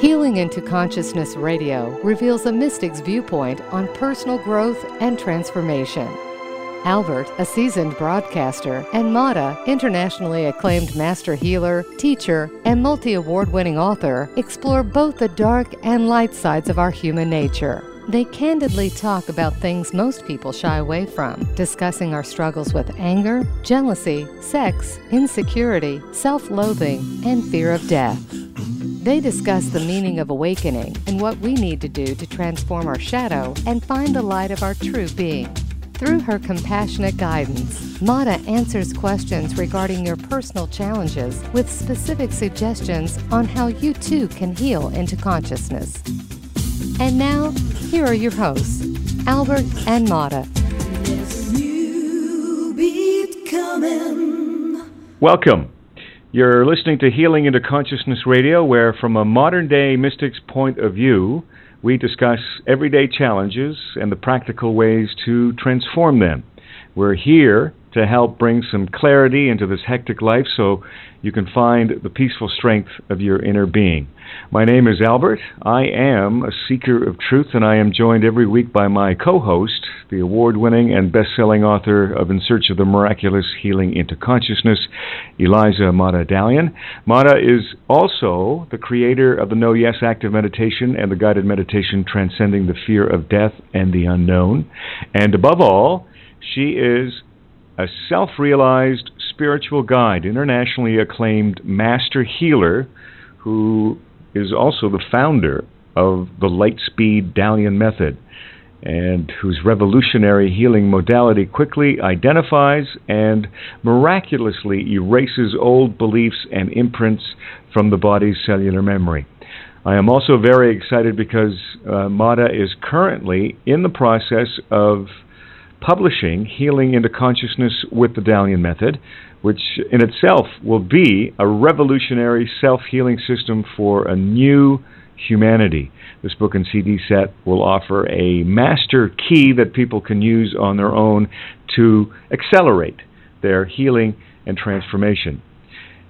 Healing into Consciousness Radio reveals a mystic's viewpoint on personal growth and transformation. Albert, a seasoned broadcaster, and Mada, internationally acclaimed master healer, teacher, and multi award winning author, explore both the dark and light sides of our human nature. They candidly talk about things most people shy away from, discussing our struggles with anger, jealousy, sex, insecurity, self loathing, and fear of death. They discuss the meaning of awakening and what we need to do to transform our shadow and find the light of our true being. Through her compassionate guidance, Mada answers questions regarding your personal challenges with specific suggestions on how you too can heal into consciousness. And now, here are your hosts, Albert and Mada. Welcome. You're listening to Healing into Consciousness Radio, where, from a modern day mystic's point of view, we discuss everyday challenges and the practical ways to transform them. We're here to help bring some clarity into this hectic life so you can find the peaceful strength of your inner being. My name is Albert. I am a seeker of truth, and I am joined every week by my co host, the award winning and best selling author of In Search of the Miraculous Healing into Consciousness, Eliza Mada Dalian. Mada is also the creator of the No Yes Active Meditation and the guided meditation Transcending the Fear of Death and the Unknown. And above all, she is a self realized spiritual guide, internationally acclaimed master healer who is also the founder of the Lightspeed Dalian method and whose revolutionary healing modality quickly identifies and miraculously erases old beliefs and imprints from the body's cellular memory. I am also very excited because uh, Mada is currently in the process of publishing Healing into Consciousness with the Dalian Method, which in itself will be a revolutionary self healing system for a new humanity. This book and CD set will offer a master key that people can use on their own to accelerate their healing and transformation.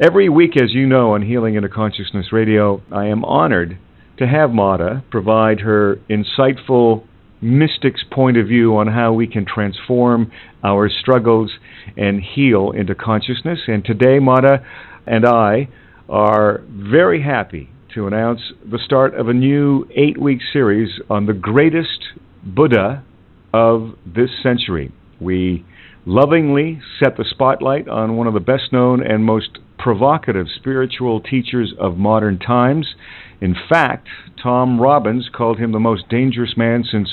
Every week, as you know, on Healing into Consciousness Radio, I am honored to have Mada provide her insightful mystic's point of view on how we can transform our struggles and heal into consciousness. And today, Mada and I are very happy to announce the start of a new eight week series on the greatest Buddha of this century. We lovingly set the spotlight on one of the best known and most provocative spiritual teachers of modern times. In fact, Tom Robbins called him the most dangerous man since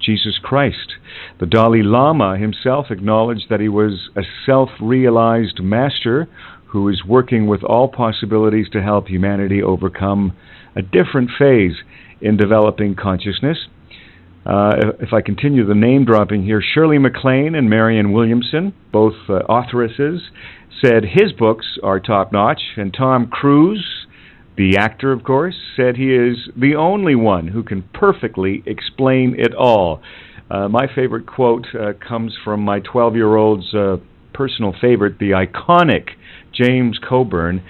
Jesus Christ. The Dalai Lama himself acknowledged that he was a self realized master who is working with all possibilities to help humanity overcome a different phase in developing consciousness. Uh, if I continue the name dropping here, Shirley MacLaine and Marianne Williamson, both uh, authoresses, said his books are top notch, and Tom Cruise the actor, of course, said he is the only one who can perfectly explain it all. Uh, my favorite quote uh, comes from my 12 year old's uh, personal favorite, the iconic James Coburn.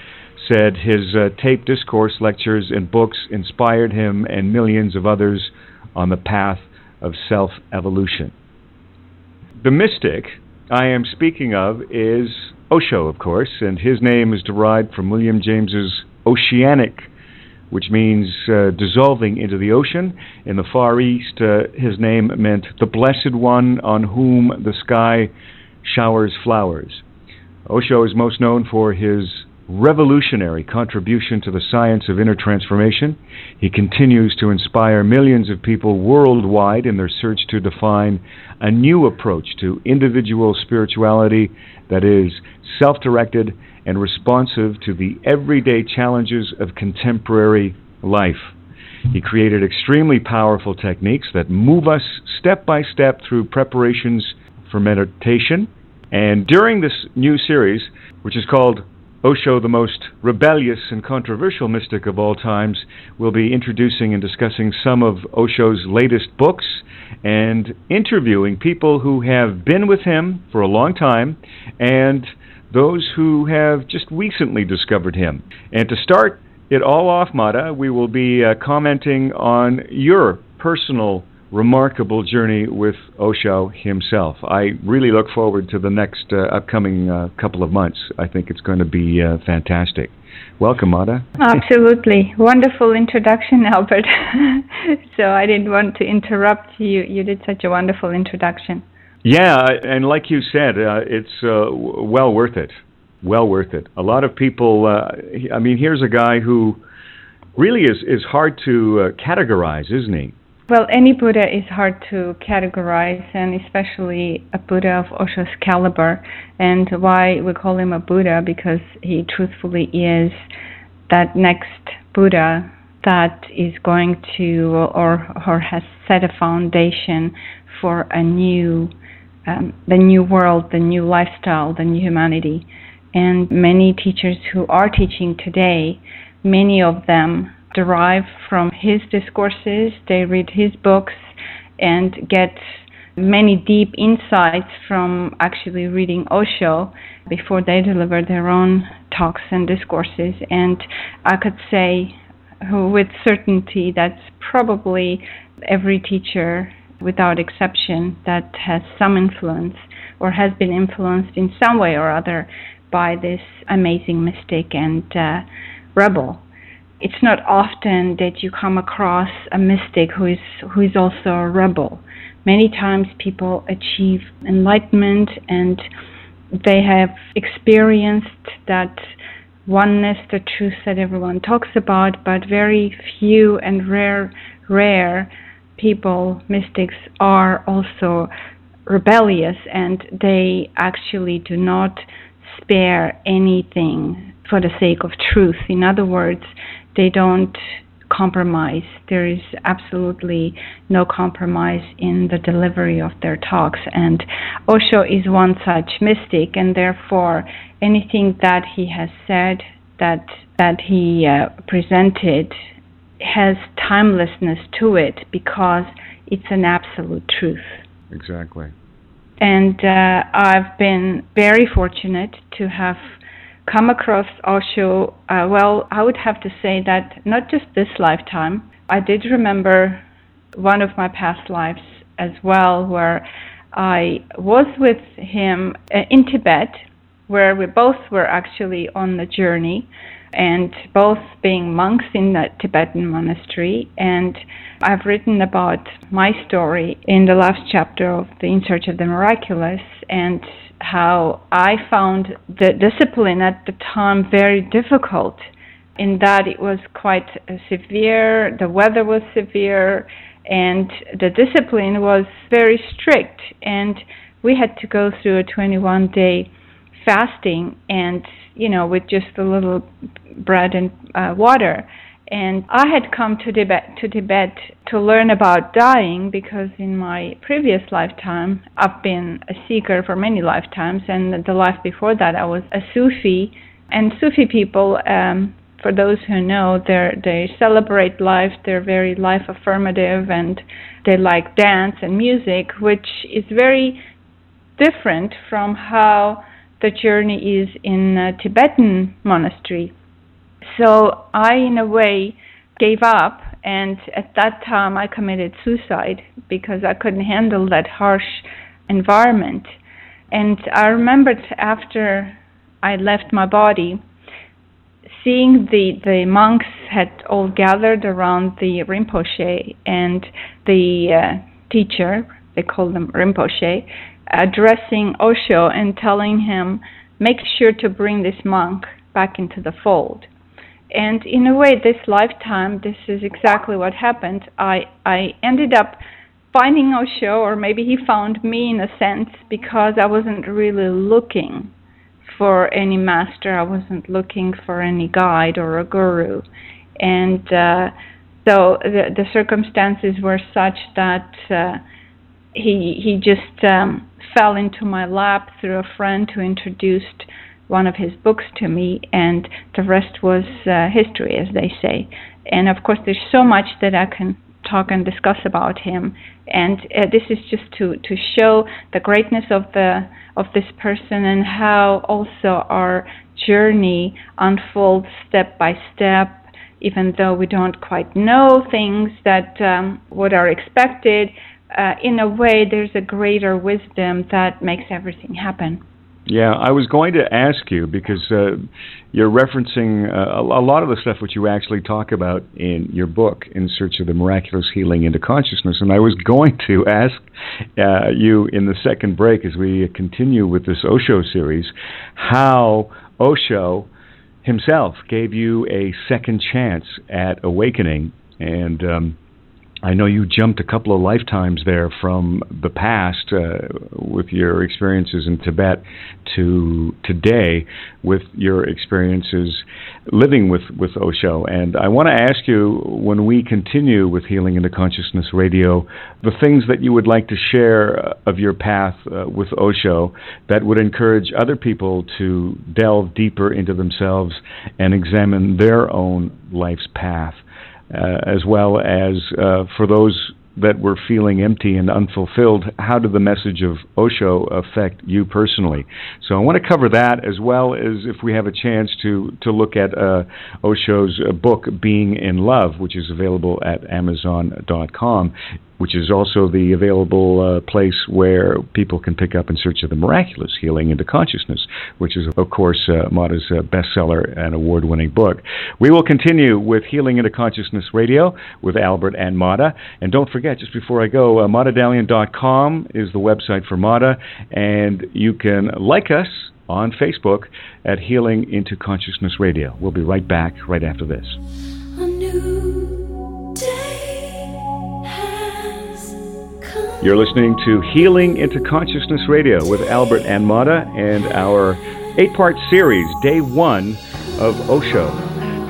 Said his uh, tape discourse lectures and books inspired him and millions of others on the path of self evolution. The mystic I am speaking of is Osho, of course, and his name is derived from William James's oceanic, which means uh, dissolving into the ocean. In the Far East, uh, his name meant the Blessed One on whom the sky showers flowers. Osho is most known for his revolutionary contribution to the science of inner transformation. He continues to inspire millions of people worldwide in their search to define a new approach to individual spirituality that is self directed and responsive to the everyday challenges of contemporary life. He created extremely powerful techniques that move us step by step through preparations for meditation. And during this new series, which is called Osho, the most rebellious and controversial mystic of all times, will be introducing and discussing some of Osho's latest books and interviewing people who have been with him for a long time and those who have just recently discovered him. And to start it all off, Mada, we will be uh, commenting on your personal remarkable journey with Osho himself. I really look forward to the next uh, upcoming uh, couple of months. I think it's going to be uh, fantastic. Welcome, Mada. Absolutely. Wonderful introduction, Albert. so I didn't want to interrupt you. You did such a wonderful introduction. Yeah, and like you said, uh, it's uh, well worth it. Well worth it. A lot of people, uh, I mean, here's a guy who really is, is hard to categorize, isn't he? Well, any Buddha is hard to categorize, and especially a Buddha of Osho's caliber. And why we call him a Buddha? Because he truthfully is that next Buddha that is going to or or has set a foundation for a new um, the new world, the new lifestyle, the new humanity. And many teachers who are teaching today, many of them derive from his discourses, they read his books and get many deep insights from actually reading Osho before they deliver their own talks and discourses. And I could say with certainty that's probably every teacher, without exception, that has some influence or has been influenced in some way or other by this amazing mystic and uh, rebel it's not often that you come across a mystic who is who is also a rebel. Many times people achieve enlightenment and they have experienced that oneness, the truth that everyone talks about, but very few and rare rare people, mystics are also rebellious and they actually do not spare anything for the sake of truth. In other words, they don't compromise. There is absolutely no compromise in the delivery of their talks. And Osho is one such mystic, and therefore anything that he has said, that that he uh, presented, has timelessness to it because it's an absolute truth. Exactly. And uh, I've been very fortunate to have come across Osho, uh, well, I would have to say that not just this lifetime, I did remember one of my past lives as well, where I was with him uh, in Tibet, where we both were actually on the journey, and both being monks in the Tibetan monastery. And I've written about my story in the last chapter of the In Search of the Miraculous, and how I found the discipline at the time very difficult in that it was quite severe, the weather was severe, and the discipline was very strict. And we had to go through a 21 day fasting and, you know, with just a little bread and uh, water. And I had come to Tibet, to Tibet to learn about dying because in my previous lifetime, I've been a seeker for many lifetimes, and the life before that, I was a Sufi. And Sufi people, um, for those who know, they they celebrate life. They're very life affirmative, and they like dance and music, which is very different from how the journey is in a Tibetan monastery so I, in a way, gave up, and at that time I committed suicide because I couldn't handle that harsh environment. And I remembered after I left my body, seeing the, the monks had all gathered around the Rinpoche and the uh, teacher, they call them Rinpoche, addressing Osho and telling him, make sure to bring this monk back into the fold and in a way this lifetime this is exactly what happened. I i ended up finding osho or maybe he found me in a sense because i wasn't really looking for any master. I wasn't looking for any guide or a guru. And uh, so the, the circumstances were such that uh, he he just um, fell into my lap through a friend who introduced one of his books to me, and the rest was uh, history, as they say. And of course, there's so much that I can talk and discuss about him. And uh, this is just to, to show the greatness of the of this person and how also our journey unfolds step by step even though we don't quite know things that um, what are expected. Uh, in a way, there's a greater wisdom that makes everything happen. Yeah, I was going to ask you because uh, you're referencing uh, a lot of the stuff which you actually talk about in your book, In Search of the Miraculous Healing into Consciousness. And I was going to ask uh, you in the second break as we continue with this Osho series how Osho himself gave you a second chance at awakening. And um, I know you jumped a couple of lifetimes there from the past uh, with your experiences in Tibet to today with your experiences living with, with Osho. And I want to ask you, when we continue with Healing into Consciousness Radio, the things that you would like to share of your path uh, with Osho that would encourage other people to delve deeper into themselves and examine their own life's path uh, as well as uh, for those that were feeling empty and unfulfilled, how did the message of Osho affect you personally? So I want to cover that as well as if we have a chance to, to look at uh, Osho's book, Being in Love, which is available at Amazon.com which is also the available uh, place where people can pick up In Search of the Miraculous Healing into Consciousness, which is, of course, uh, Mada's uh, bestseller and award winning book. We will continue with Healing into Consciousness Radio with Albert and Mada. And don't forget, just before I go, uh, MadaDalian.com is the website for Mada, and you can like us on Facebook at Healing into Consciousness Radio. We'll be right back right after this. You're listening to Healing into Consciousness Radio with Albert and Mada and our eight part series, Day One of Osho,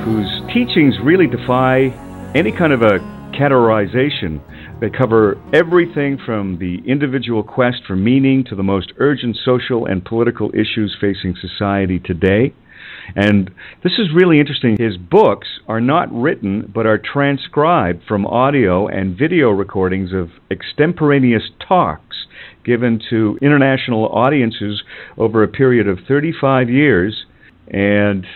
whose teachings really defy any kind of a categorization. They cover everything from the individual quest for meaning to the most urgent social and political issues facing society today. And this is really interesting. His books are not written, but are transcribed from audio and video recordings of extemporaneous talks given to international audiences over a period of 35 years. And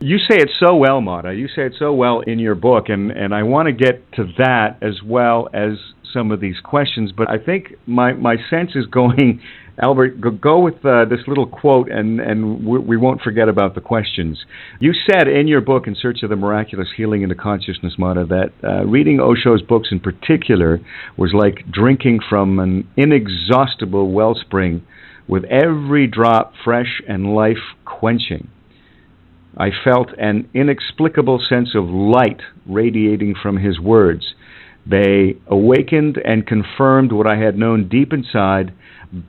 you say it so well, Mada. You say it so well in your book, and, and I want to get to that as well as some of these questions. But I think my, my sense is going Albert, go, go with uh, this little quote, and, and we, we, won't forget about the questions. You said in your book, In Search of the Miraculous Healing into Consciousness, Mada, that uh, reading Osho's books in particular was like drinking from an inexhaustible wellspring with every drop fresh and life quenching. I felt an inexplicable sense of light radiating from his words. They awakened and confirmed what I had known deep inside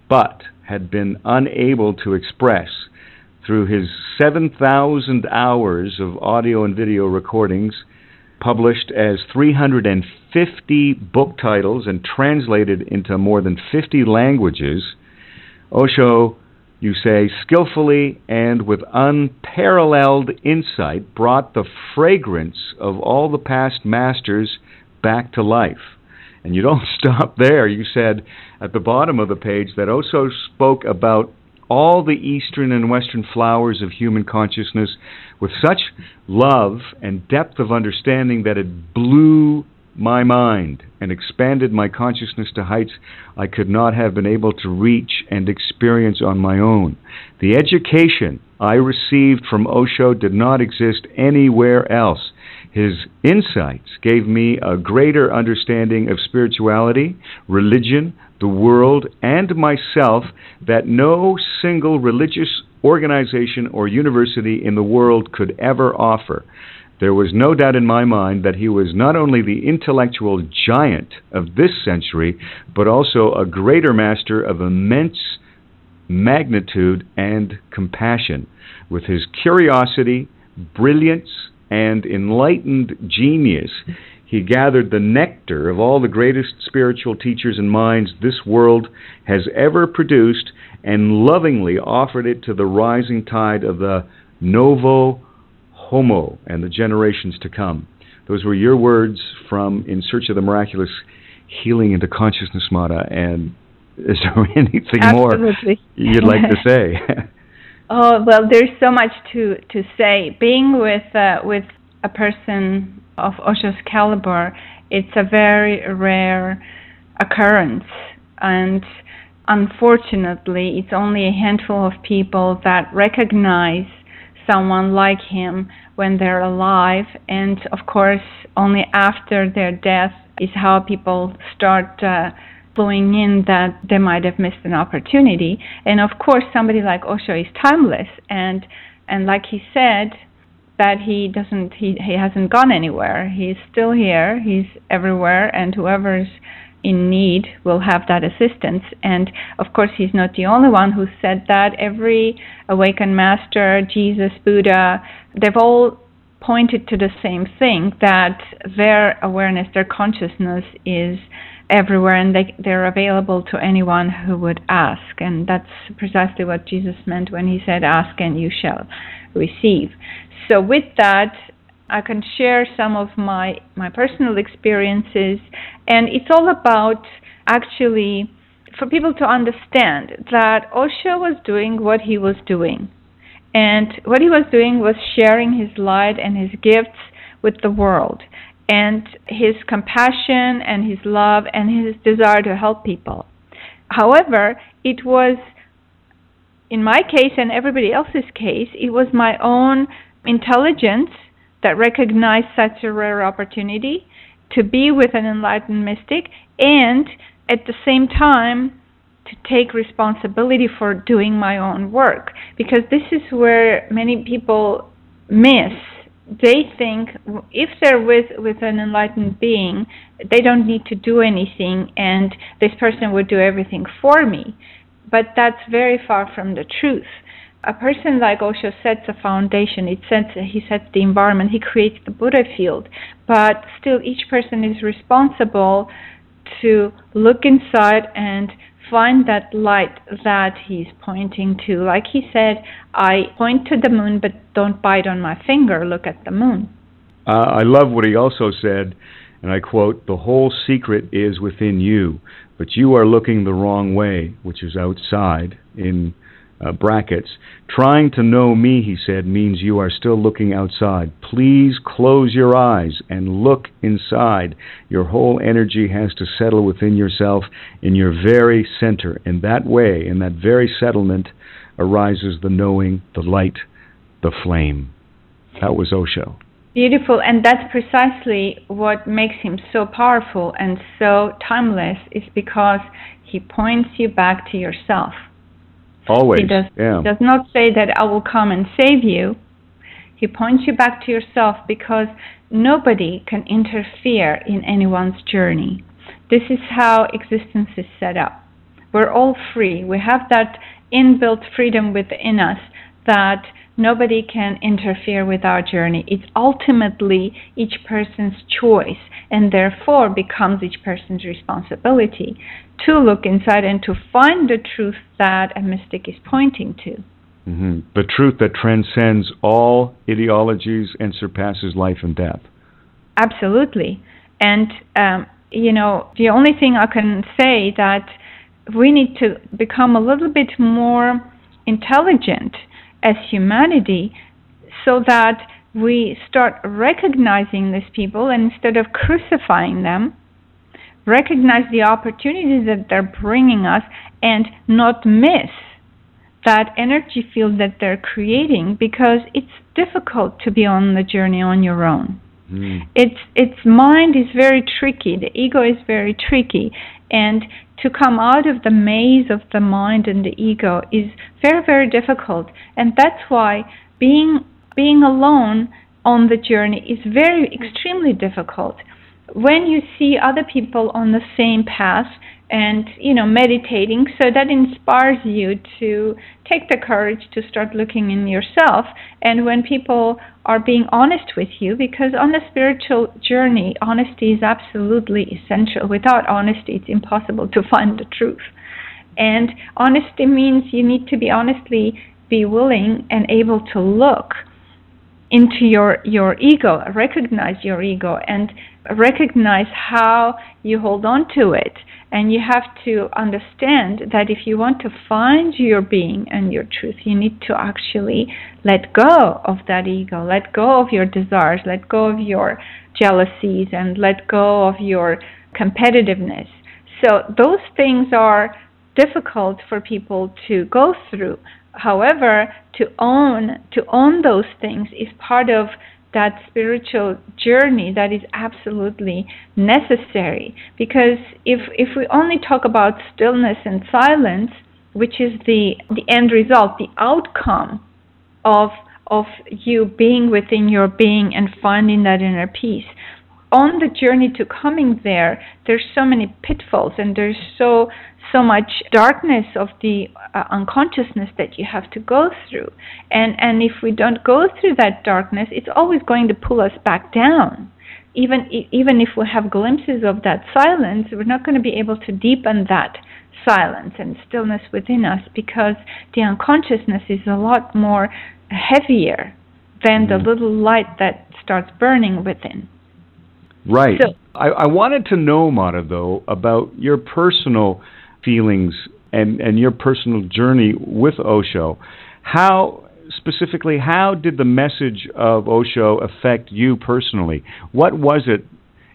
but had been unable to express. Through his 7,000 hours of audio and video recordings, published as 350 book titles and translated into more than 50 languages, Osho, you say, skillfully and with unparalleled insight brought the fragrance of all the past masters back to life. And you don't stop there. You said at the bottom of the page that Osho spoke about all the eastern and western flowers of human consciousness with such love and depth of understanding that it blew my mind and expanded my consciousness to heights I could not have been able to reach and experience on my own. The education I received from Osho did not exist anywhere else. His insights gave me a greater understanding of spirituality, religion, the world, and myself that no single religious organization or university in the world could ever offer. There was no doubt in my mind that he was not only the intellectual giant of this century, but also a greater master of immense magnitude and compassion. With his curiosity, brilliance, and enlightened genius, he gathered the nectar of all the greatest spiritual teachers and minds this world has ever produced and lovingly offered it to the rising tide of the novo homo and the generations to come. Those were your words from In Search of the Miraculous Healing into Consciousness, Mada. And is there anything Absolutely. more you'd like to say? Oh well, there's so much to to say. Being with uh, with a person of Osho's caliber, it's a very rare occurrence. And unfortunately, it's only a handful of people that recognize someone like him when they're alive. And of course, only after their death is how people start. Uh, flowing in that they might have missed an opportunity. And of course, somebody like Osho is timeless, and and like he said, that he doesn't he he hasn't gone anywhere. He's still here. He's everywhere, and whoever's in need will have that assistance. And of course, he's not the only one who said that. Every awakened master, Jesus, Buddha, they've all pointed to the same thing that their awareness, their consciousness is everywhere and they, they're available to anyone who would ask. And that's precisely what Jesus meant when he said, Ask and you shall receive. So, with that, I can share some of my, my personal experiences. And it's all about actually for people to understand that Osho was doing what he was doing. And what he was doing was sharing his light and his gifts with the world and his compassion and his love and his desire to help people. However, it was, in my case and everybody else's case, it was my own intelligence that recognized such a rare opportunity to be with an enlightened mystic and at the same time to take responsibility for doing my own work because this is where many people miss they think if they're with with an enlightened being, they don't need to do anything, and this person would do everything for me. But that's very far from the truth. A person like Osho sets a foundation. It sets he sets the environment. He creates the Buddha field. But still, each person is responsible to look inside and find that light that he's pointing to. Like he said, I point to the moon, but don't bite on my finger. Look at the moon. Uh, I love what he also said, and I quote The whole secret is within you, but you are looking the wrong way, which is outside in uh, brackets. Trying to know me, he said, means you are still looking outside. Please close your eyes and look inside. Your whole energy has to settle within yourself in your very center. In that way, in that very settlement, arises the knowing, the light, the flame. That was Osho. Beautiful, and that's precisely what makes him so powerful and so timeless, is because he points you back to yourself. Always. He does, yeah. does not say that I will come and save you. He points you back to yourself because nobody can interfere in anyone's journey. This is how existence is set up. We're all free. We have that inbuilt freedom within us that nobody can interfere with our journey. It's ultimately each person's choice and therefore becomes each person's responsibility to look inside and to find the truth that a mystic is pointing to. Mm-hmm. The truth that transcends all ideologies and surpasses life and death. Absolutely. And, um, you know, the only thing I can say that we need to become a little bit more intelligent as humanity so that we start recognizing these people and instead of crucifying them, recognize the opportunities that they're bringing us and not miss that energy field that they're creating because it's difficult to be on the journey on your own. Mm. Its its mind is very tricky. The ego is very tricky, and to come out of the maze of the mind and the ego is very very difficult. And that's why being being alone on the journey is very extremely difficult when you see other people on the same path and you know meditating so that inspires you to take the courage to start looking in yourself and when people are being honest with you because on the spiritual journey honesty is absolutely essential without honesty it's impossible to find the truth and honesty means you need to be honestly be willing and able to look into your your ego recognize your ego and recognize how you hold on to it. And you have to understand that if you want to find your being and your truth, you need to actually let go of that ego, let go of your desires, let go of your jealousies, and let go of your competitiveness. So those things are difficult for people to go through. However, to own to own those things is part of that spiritual journey that is absolutely necessary. Because if if we only talk about stillness and silence which is the the end result the outcome of of you being within your being and finding that inner peace on the journey to coming there there's so many pitfalls and there's so so much darkness of the uh, unconsciousness that you have to go through. And, and if we don't go through that darkness, it's always going to pull us back down. Even, even if we have glimpses of that silence, we're not going to be able to deepen that silence and stillness within us because the unconsciousness is a lot more heavier than the mm-hmm. little light that starts burning within. Right. So, I, I wanted to know, Mada, though, about your personal feelings and, and your personal journey with Osho. How specifically, how did the message of Osho affect you personally? What was it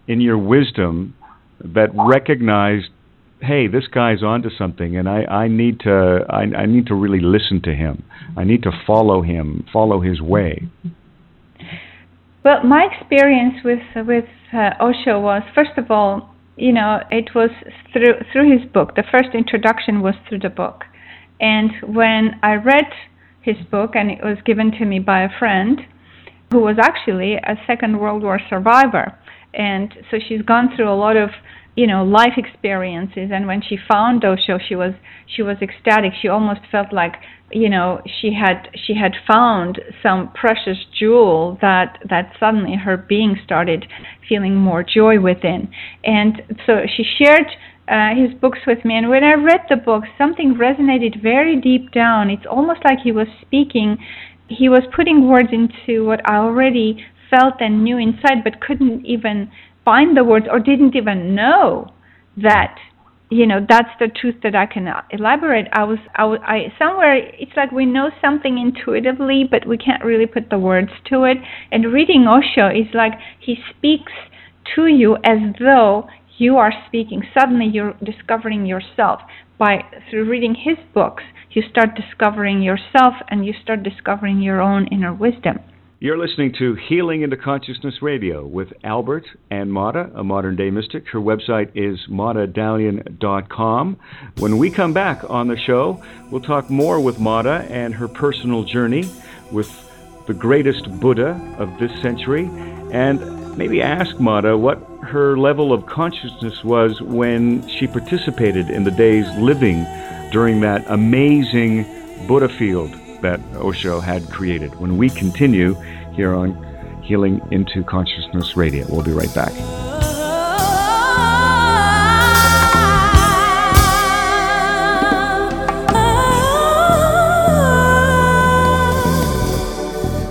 in your wisdom that recognized, hey, this guy's onto something, and I, I need to I, I need to really listen to him. I need to follow him, follow his way. Well, my experience with with uh, Osho was first of all you know, it was through through his book. The first introduction was through the book, and when I read his book, and it was given to me by a friend who was actually a Second World War survivor, and so she's gone through a lot of you know life experiences. And when she found Osho she was she was ecstatic. She almost felt like you know she had she had found some precious jewel that that suddenly her being started feeling more joy within. And so she shared uh, his books with me. And when i read the book something resonated very deep down. It's almost like he was speaking he was putting words into what i already felt and knew inside but couldn't even find the words or didn't even know that you know that's the truth that I can elaborate. I was I, was, I somewhere it's like we know something intuitively, but we can't really put the words to it. And reading Osho is like he speaks to you as though you are speaking. Suddenly, you're discovering yourself by through reading his books. You start discovering yourself, and you start discovering your own inner wisdom. You're listening to Healing into Consciousness Radio with Albert and Mada, a modern day mystic. Her website is madadalian.com. When we come back on the show, we'll talk more with Mada and her personal journey with the greatest Buddha of this century and maybe ask Mada what her level of consciousness was when she participated in the days living during that amazing Buddha field that Osho had created. When we continue here on Healing into Consciousness Radio, we'll be right back.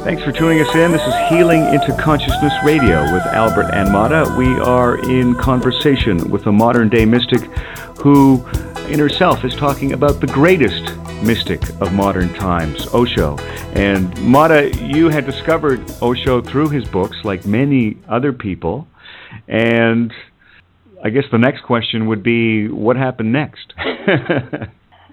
Thanks for tuning us in. This is Healing into Consciousness Radio with Albert and Mada. We are in conversation with a modern day mystic who, in herself, is talking about the greatest mystic of modern times, Osho. And Mada, you had discovered Osho through his books, like many other people. And I guess the next question would be, what happened next?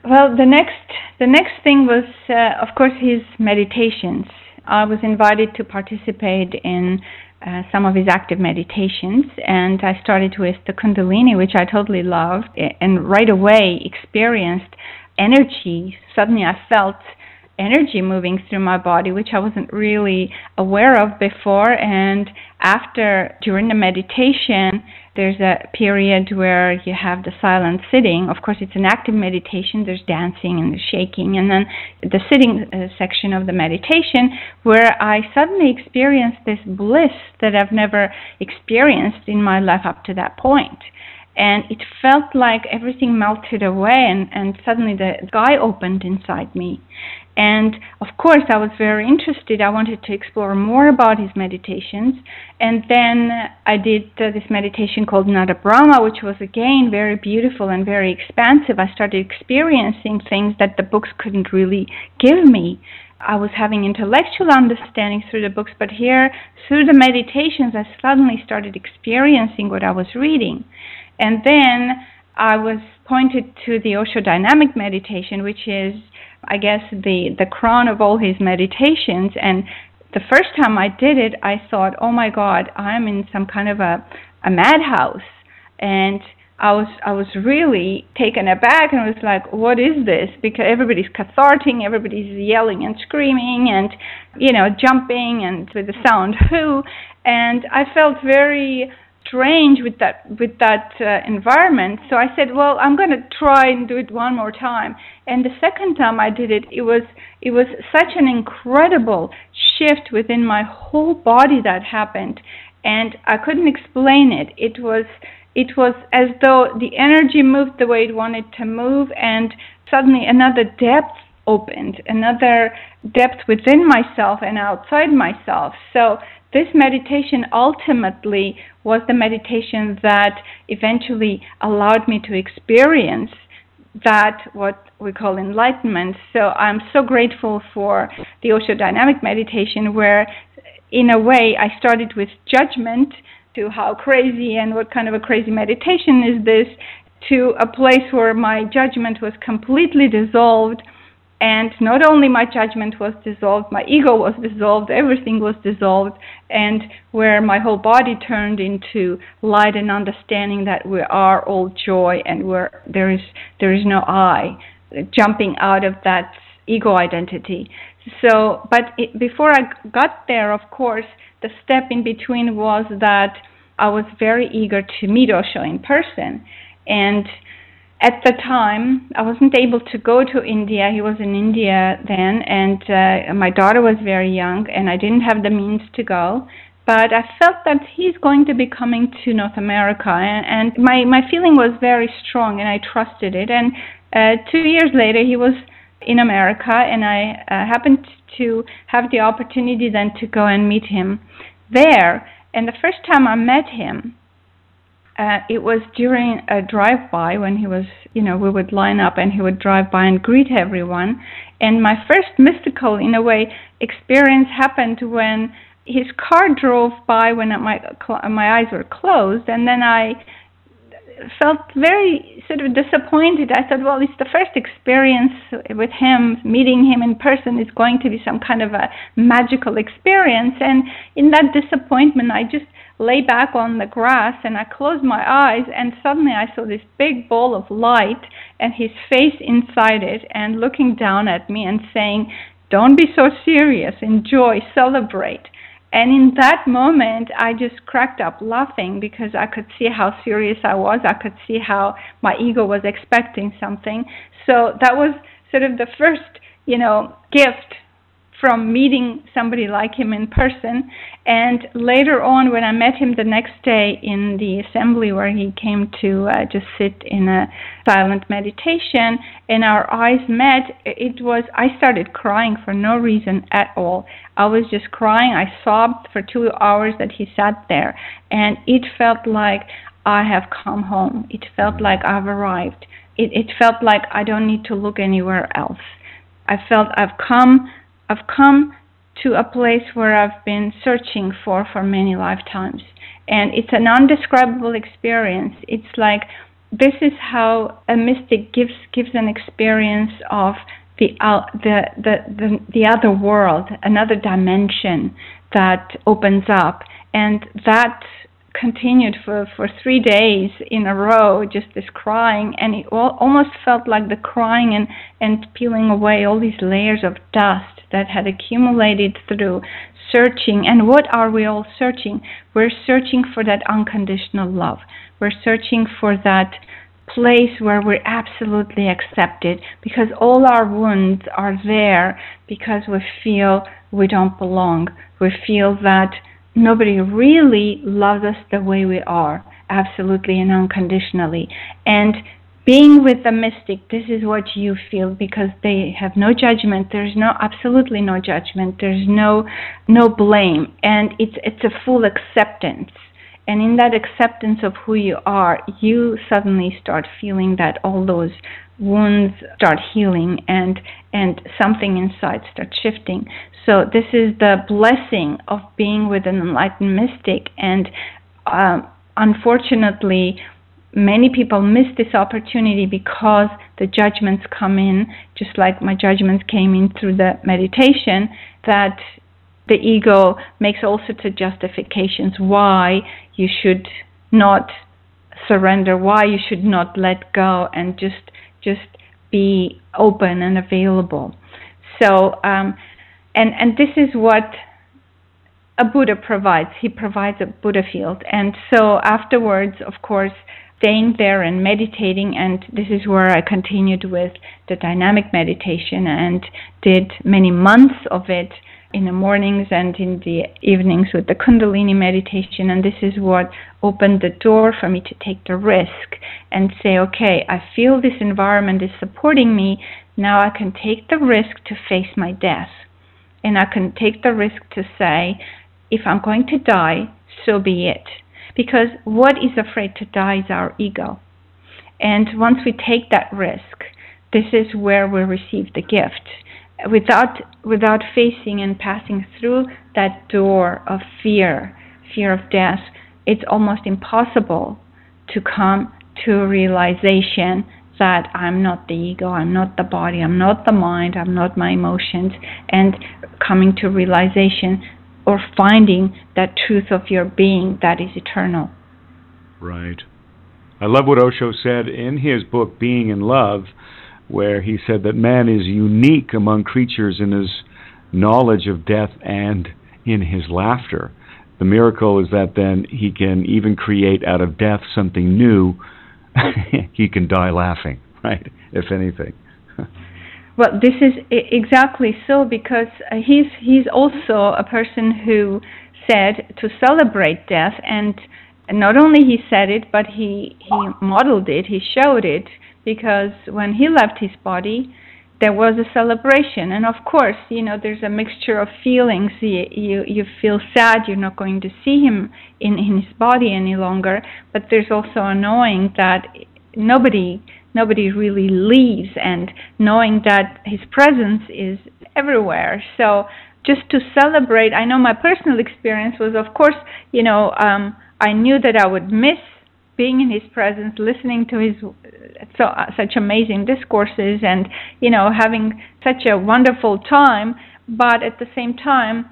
well, the next the next thing was, uh, of course, his meditations. I was invited to participate in uh, some of his active meditations, and I started with the Kundalini, which I totally loved, and right away experienced energy. Suddenly, I felt energy moving through my body, which I wasn't really aware of before. And after, during the meditation, there's a period where you have the silent sitting. Of course, it's an active meditation. There's dancing and there's shaking, and then the sitting uh, section of the meditation, where I suddenly experienced this bliss that I've never experienced in my life up to that point and it felt like everything melted away and, and suddenly the sky opened inside me And of course, I was very interested. I wanted to explore more about his meditations. And then I did uh, this meditation called Nada Brahma, which was again very beautiful and very expansive. I started experiencing things that the books couldn't really give me. I was having intellectual understanding through the books, but here, through the meditations, I suddenly started experiencing what I was reading. And then I was pointed to the Osho dynamic meditation, which is, I guess, the, the crown of all his meditations. And the first time I did it, I thought, oh my God, I'm in some kind of a, a madhouse. And I was I was really taken aback and was like, what is this? Because everybody's catharting, everybody's yelling and screaming and you know jumping and with the sound who, and I felt very strange with that with that uh, environment. So I said, well, I'm going to try and do it one more time. And the second time I did it, it was it was such an incredible shift within my whole body that happened, and I couldn't explain it. It was it was as though the energy moved the way it wanted to move, and suddenly another depth opened, another depth within myself and outside myself. So, this meditation ultimately was the meditation that eventually allowed me to experience that what we call enlightenment. So I'm so grateful for the Osho dynamic meditation where in a way I started with judgment to how crazy and what kind of a crazy meditation is this to a place where my judgment was completely dissolved and not only my judgment was dissolved my ego was dissolved everything was dissolved and where my whole body turned into light and understanding that we are all joy and where there is there is no i jumping out of that ego identity so but it, before i got there of course the step in between was that I was very eager to meet Osho in person. And at the time, I wasn't able to go to India. He was in India then, and uh, my daughter was very young, and I didn't have the means to go. But I felt that he's going to be coming to North America, and, and my my feeling was very strong, and I trusted it. And uh, two years later, he was in America, and I uh, happened to have the opportunity then to go and meet him there. And the first time I met him, uh, it was during a drive-by when he was, you know, we would line up and he would drive by and greet everyone. And my first mystical, in a way, experience happened when his car drove by when my my eyes were closed, and then I felt very sort of disappointed. I thought, well, it's the first experience with him, meeting him in person is going to be some kind of a magical experience. And in that disappointment, I just lay back on the grass and I closed my eyes, and suddenly I saw this big ball of light and his face inside it, and looking down at me and saying, Don't be so serious, enjoy, celebrate. And in that moment, I just cracked up laughing because I could see how serious I was. I could see how my ego was expecting something. So that was sort of the first, you know, gift from meeting somebody like him in person. And later on, when I met him the next day in the assembly where he came to uh, just sit in a silent meditation, and our eyes met, it was, I started crying for no reason at all. I was just crying. I sobbed for two hours that he sat there. And it felt like I have come home. It felt like I've arrived. It, it felt like I don't need to look anywhere else. I felt I've come I've come to a place where I've been searching for for many lifetimes. And it's an undescribable experience. It's like this is how a mystic gives gives an experience of the uh, the, the the the other world, another dimension that opens up, and that continued for, for three days in a row, just this crying, and it all, almost felt like the crying and, and peeling away all these layers of dust that had accumulated through searching. And what are we all searching? We're searching for that unconditional love. We're searching for that place where we're absolutely accepted because all our wounds are there because we feel we don't belong. We feel that nobody really loves us the way we are, absolutely and unconditionally. And being with the mystic, this is what you feel because they have no judgment. There's no absolutely no judgment. There's no no blame, and it's it's a full acceptance. And in that acceptance of who you are, you suddenly start feeling that all those wounds start healing and and something inside starts shifting. So this is the blessing of being with an enlightened mystic, and um, unfortunately many people miss this opportunity because the judgments come in, just like my judgments came in through the meditation, that the ego makes all sorts of justifications why you should not surrender, why you should not let go and just just be open and available. So um, and and this is what a Buddha provides. He provides a Buddha field. And so afterwards, of course, staying there and meditating and this is where I continued with the dynamic meditation and did many months of it in the mornings and in the evenings with the kundalini meditation. And this is what opened the door for me to take the risk and say okay I feel this environment is supporting me. Now I can take the risk to face my death. And I can take the risk to say if I'm going to die so be it because what is afraid to die is our ego. And once we take that risk, this is where we receive the gift. Without, without facing and passing through that door of fear, fear of death, it's almost impossible to come to a realization that I'm not the ego, I'm not the body, I'm not the mind, I'm not my emotions, and coming to realization or finding that truth of your being that is eternal. Right. I love what Osho said in his book, Being in Love, where he said that man is unique among creatures in his knowledge of death and in his laughter. The miracle is that then he can even create out of death something new. he can die laughing, right? If anything. Well, this is exactly so because uh, he's he's also a person who said to celebrate death, and not only he said it, but he he modeled it, he showed it, because when he left his body, there was a celebration, and of course, you know, there's a mixture of feelings. You you, you feel sad, you're not going to see him in in his body any longer, but there's also a knowing that nobody nobody really leaves and knowing that his presence is everywhere. So just to celebrate i know my personal experience was of course you know um i knew that i would miss being in his presence listening to his so uh, such amazing discourses and you know having such a wonderful time but at the same time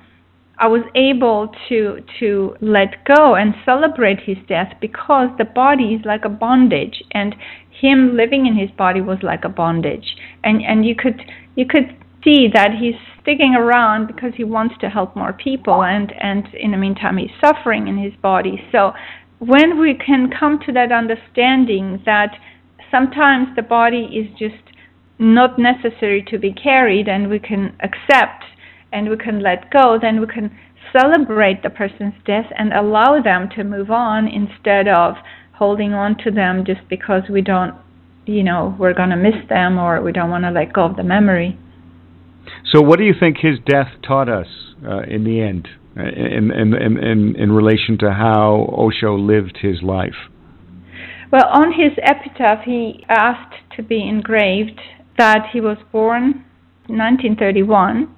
I was able to to let go and celebrate his death because the body is like a bondage and him living in his body was like a bondage. And and you could you could see that he's sticking around because he wants to help more people and and in the meantime he's suffering in his body. So when we can come to that understanding that sometimes the body is just not necessary to be carried and we can accept and we can let go then we can celebrate the person's death and allow them to move on instead of holding on to them just because we don't, you know, we're going to miss them or we don't want to let go of the memory. So, what do you think his death taught us uh, in the end, uh, in, in, in, in relation to how Osho lived his life? Well, on his epitaph, he asked to be engraved that he was born 1931,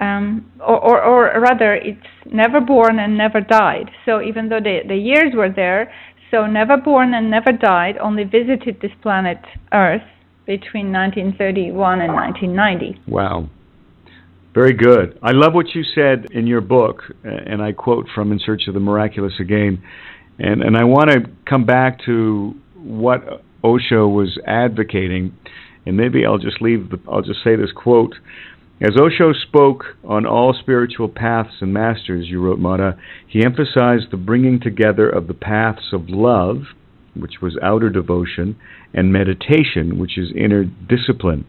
um, or, or, or rather, it's never born and never died. So even though the, the years were there, so never born and never died, only visited this planet Earth between 1931 and 1990. Wow. Very good. I love what you said in your book, uh, and I quote from In Search of the Miraculous again. And, and I want to come back to what Osho was advocating, and maybe I'll just leave. The, I'll just say this quote: as Osho spoke on all spiritual paths and masters, you wrote, Mada, he emphasized the bringing together of the paths of love, which was outer devotion, and meditation, which is inner discipline.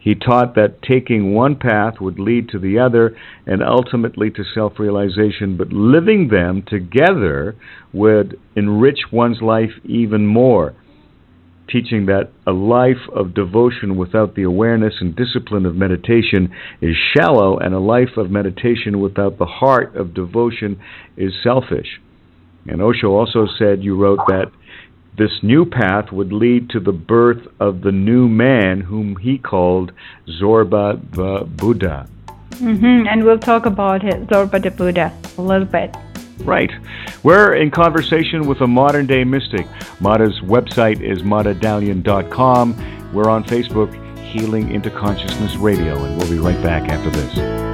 He taught that taking one path would lead to the other and ultimately to self realization, but living them together would enrich one's life even more. Teaching that a life of devotion without the awareness and discipline of meditation is shallow, and a life of meditation without the heart of devotion is selfish. And Osho also said, you wrote that this new path would lead to the birth of the new man whom he called Zorba the Buddha. Mm-hmm. And we'll talk about it, Zorba the Buddha a little bit. Right. We're in conversation with a modern day mystic. Mada's website is madadalian.com. We're on Facebook, Healing into Consciousness Radio, and we'll be right back after this.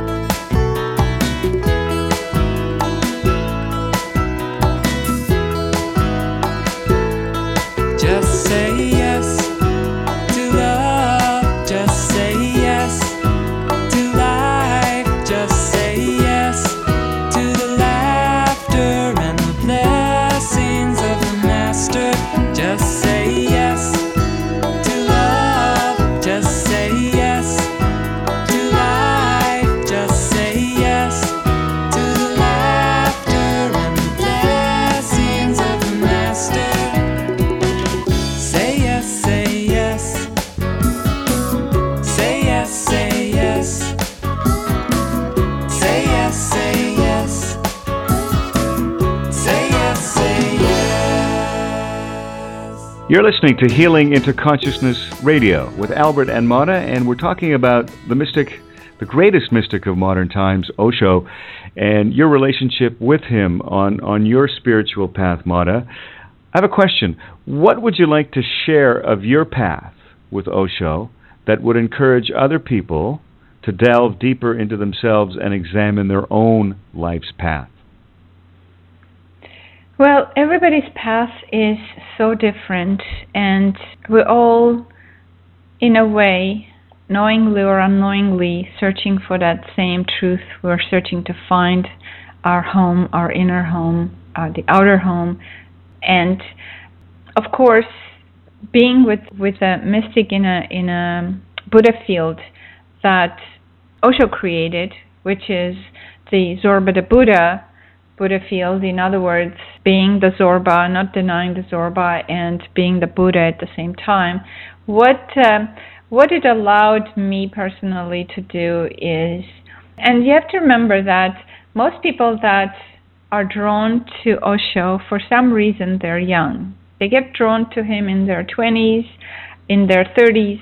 You're listening to Healing into Consciousness Radio with Albert and Mada, and we're talking about the mystic, the greatest mystic of modern times, Osho, and your relationship with him on, on your spiritual path, Mada. I have a question. What would you like to share of your path with Osho that would encourage other people to delve deeper into themselves and examine their own life's path? Well, everybody's path is so different, and we're all, in a way, knowingly or unknowingly, searching for that same truth. We're searching to find our home, our inner home, uh, the outer home, and of course, being with with a mystic in a in a Buddha field that Osho created, which is the Zorba the Buddha Buddha field. In other words, being the Zorba, not denying the Zorba, and being the Buddha at the same time. What uh, what it allowed me personally to do is, and you have to remember that most people that are drawn to Osho, for some reason, they're young. They get drawn to him in their 20s, in their 30s,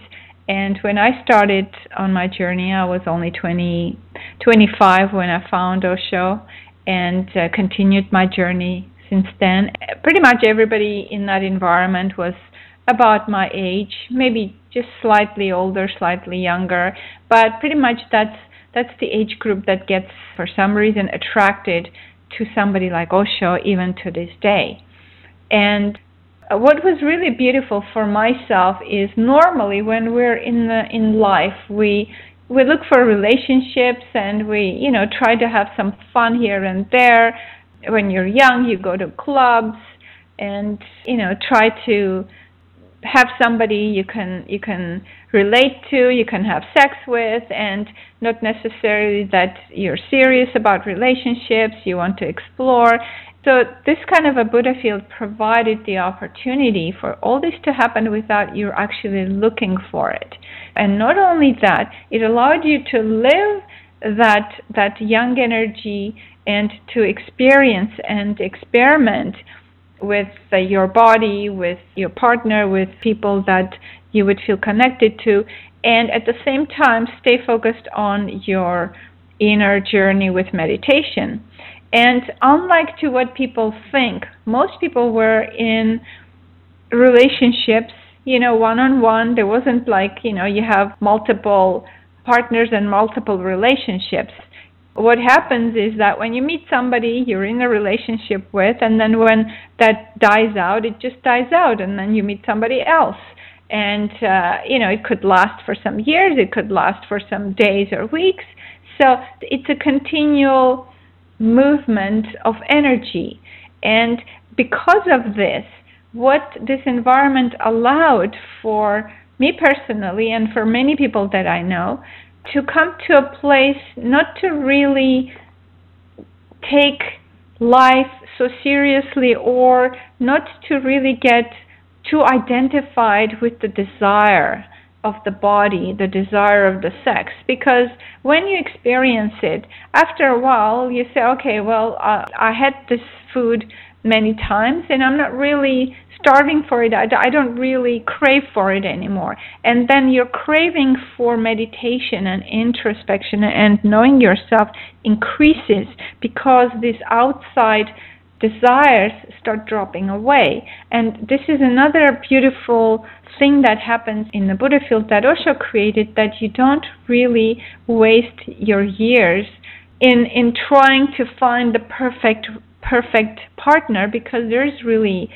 and when I started on my journey, I was only 20, 25 when I found Osho, and uh, continued my journey since then. Pretty much everybody in that environment was about my age, maybe just slightly older, slightly younger, but pretty much that's that's the age group that gets for some reason attracted to somebody like Osho even to this day. And what was really beautiful for myself is normally when we're in the in life we we look for relationships and we you know try to have some fun here and there when you're young you go to clubs and you know try to have somebody you can you can relate to you can have sex with and not necessarily that you're serious about relationships you want to explore. So this kind of a buddha field provided the opportunity for all this to happen without you actually looking for it. And not only that, it allowed you to live that that young energy and to experience and experiment with uh, your body, with your partner, with people that you would feel connected to, and at the same time stay focused on your inner journey with meditation. And unlike to what people think, most people were in relationships you know, one on one. There wasn't like, you know, you have multiple partners and multiple relationships. What happens is that when you meet somebody you're in a relationship with, and then when that dies out, it just dies out, and then you meet somebody else. And, uh, you know, it could last for some years, it could last for some days or weeks. So it's a continual movement of energy. And because of this, what this environment allowed for me personally and for many people that I know to come to a place not to really take life so seriously or not to really get too identified with the desire of the body, the desire of the sex. Because when you experience it, after a while, you say, okay, well, uh, I had this food many times and I'm not really starving for it. I, don't really crave for it anymore. And then your craving for meditation and introspection and knowing yourself increases because these outside desires start dropping away. And this is another beautiful thing that happens in the Buddha field that Osho created that you don't really waste your years in in trying to find the perfect perfect partner because there's really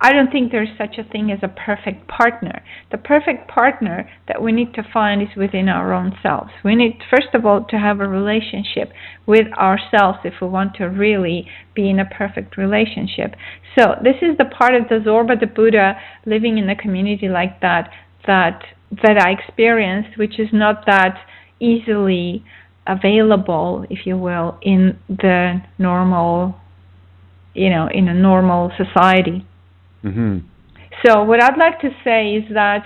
I don't think there's such a thing as a perfect partner. The perfect partner that we need to find is within our own selves. We need, first of all, to have a relationship with ourselves if we want to really be in a perfect relationship. So, this is the part of the Zorba, the Buddha, living in a community like that, that, that I experienced, which is not that easily available, if you will, in the normal, you know, in a normal society. Mm-hmm. So, what I'd like to say is that,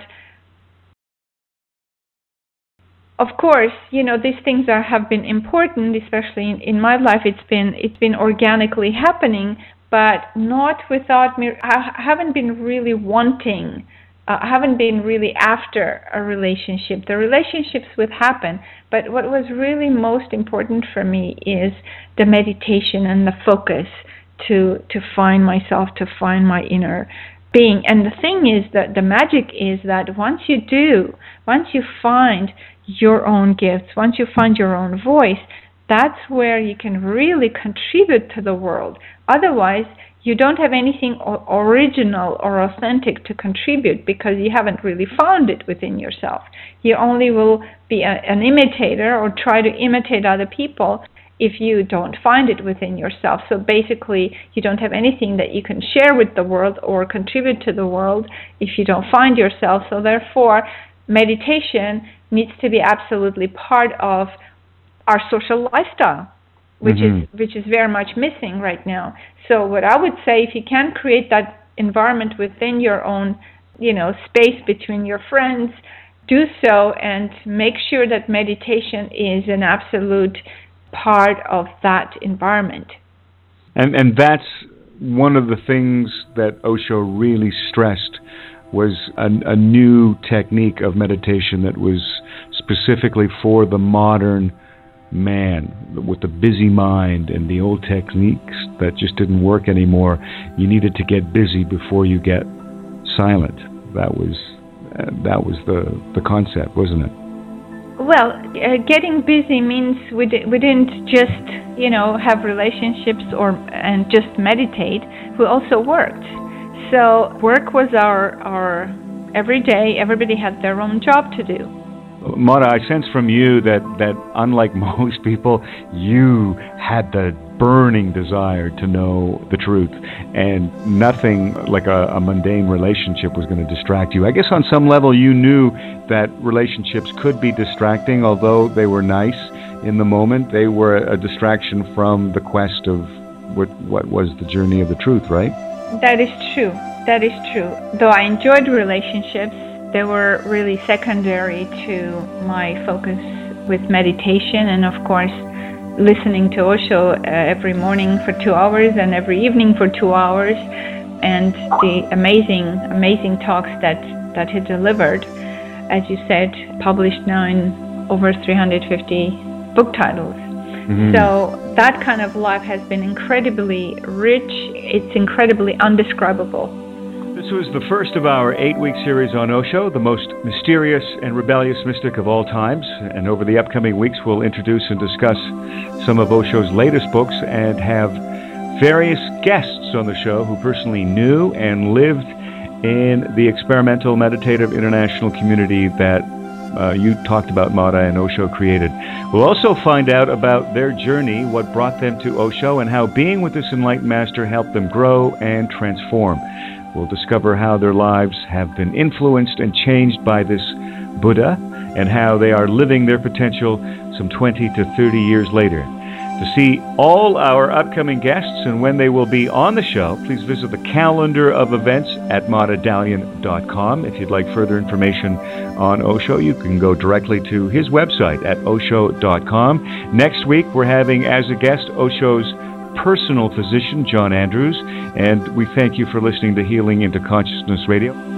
of course, you know, these things are, have been important, especially in, in my life. It's been it's been organically happening, but not without me. I haven't been really wanting. Uh, I haven't been really after a relationship. The relationships would happen, but what was really most important for me is the meditation and the focus to to find myself, to find my inner being. And the thing is that the magic is that once you do, once you find your own gifts, once you find your own voice, that's where you can really contribute to the world. Otherwise, you don't have anything original or authentic to contribute because you haven't really found it within yourself. You only will be a, an imitator or try to imitate other people if you don't find it within yourself. So basically, you don't have anything that you can share with the world or contribute to the world if you don't find yourself. So therefore, meditation needs to be absolutely part of our social lifestyle which mm-hmm. is which is very much missing right now. So what I would say if you can create that environment within your own, you know, space between your friends, do so and make sure that meditation is an absolute part of that environment. And and that's one of the things that Osho really stressed was a, a new technique of meditation that was specifically for the modern man with the busy mind and the old techniques that just didn't work anymore. You needed to get busy before you get silent. That was that was the the concept, wasn't it? Well, uh, getting busy means we, di- we didn't just, you know, have relationships or and just meditate. We also worked. So work was our our every day. Everybody had their own job to do. Mada, I sense from you that, that unlike most people, you had the burning desire to know the truth, and nothing like a, a mundane relationship was going to distract you. I guess on some level, you knew that relationships could be distracting, although they were nice in the moment. They were a distraction from the quest of what, what was the journey of the truth, right? That is true. That is true. Though I enjoyed relationships, they were really secondary to my focus with meditation and, of course, listening to Osho uh, every morning for two hours and every evening for two hours, and the amazing, amazing talks that, that he delivered, as you said, published now in over 350 book titles. Mm-hmm. So that kind of life has been incredibly rich. It's incredibly undescribable. This was the first of our eight week series on Osho, the most mysterious and rebellious mystic of all times. And over the upcoming weeks, we'll introduce and discuss some of Osho's latest books and have various guests on the show who personally knew and lived in the experimental meditative international community that uh, you talked about, Mada, and Osho created. We'll also find out about their journey, what brought them to Osho, and how being with this enlightened master helped them grow and transform. We'll discover how their lives have been influenced and changed by this Buddha and how they are living their potential some 20 to 30 years later. To see all our upcoming guests and when they will be on the show, please visit the calendar of events at madadalian.com. If you'd like further information on Osho, you can go directly to his website at osho.com. Next week, we're having as a guest Osho's personal physician, John Andrews, and we thank you for listening to Healing into Consciousness Radio.